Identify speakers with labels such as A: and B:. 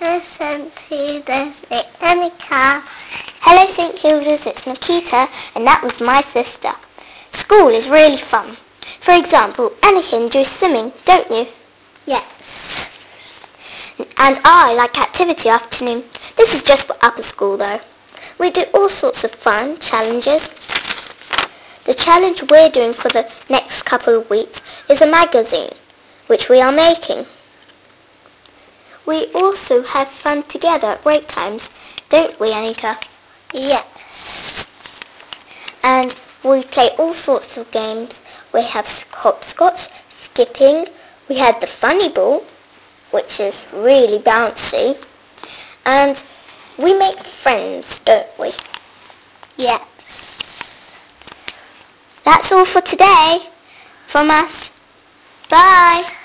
A: St. Hilda's, it's Annika.
B: Hello St. Hilda's, it's Nikita, and that was my sister. School is really fun. For example, Annika enjoys swimming, don't you?
A: Yes.
B: And I like activity afternoon. This is just for upper school though. We do all sorts of fun challenges. The challenge we're doing for the next couple of weeks is a magazine, which we are making. We also have fun together at break times, don't we, Annika?
A: Yes.
B: And we play all sorts of games. We have hopscotch, skipping. We had the funny ball, which is really bouncy. And we make friends, don't we?
A: Yes.
B: That's all for today from us. Bye.